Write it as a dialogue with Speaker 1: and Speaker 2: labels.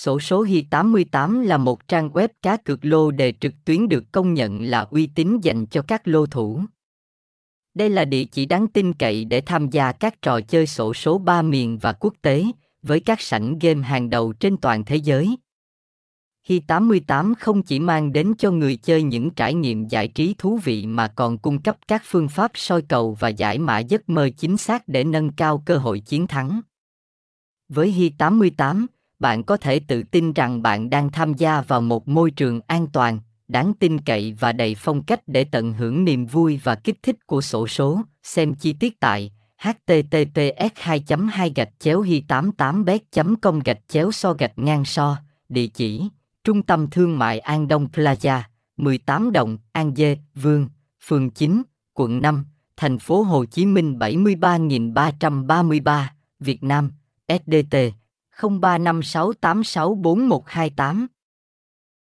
Speaker 1: Sổ số Hi88 là một trang web cá cược lô đề trực tuyến được công nhận là uy tín dành cho các lô thủ. Đây là địa chỉ đáng tin cậy để tham gia các trò chơi sổ số ba miền và quốc tế, với các sảnh game hàng đầu trên toàn thế giới. Hi88 không chỉ mang đến cho người chơi những trải nghiệm giải trí thú vị mà còn cung cấp các phương pháp soi cầu và giải mã giấc mơ chính xác để nâng cao cơ hội chiến thắng. Với Hi88, bạn có thể tự tin rằng bạn đang tham gia vào một môi trường an toàn, đáng tin cậy và đầy phong cách để tận hưởng niềm vui và kích thích của sổ số. Xem chi tiết tại https 2 2 gạch chéo hi 88 bet com gạch chéo so gạch ngang so địa chỉ trung tâm thương mại an đông plaza 18 đồng an dê vương phường 9 quận 5 thành phố hồ chí minh 73.333 việt nam sdt 0356864128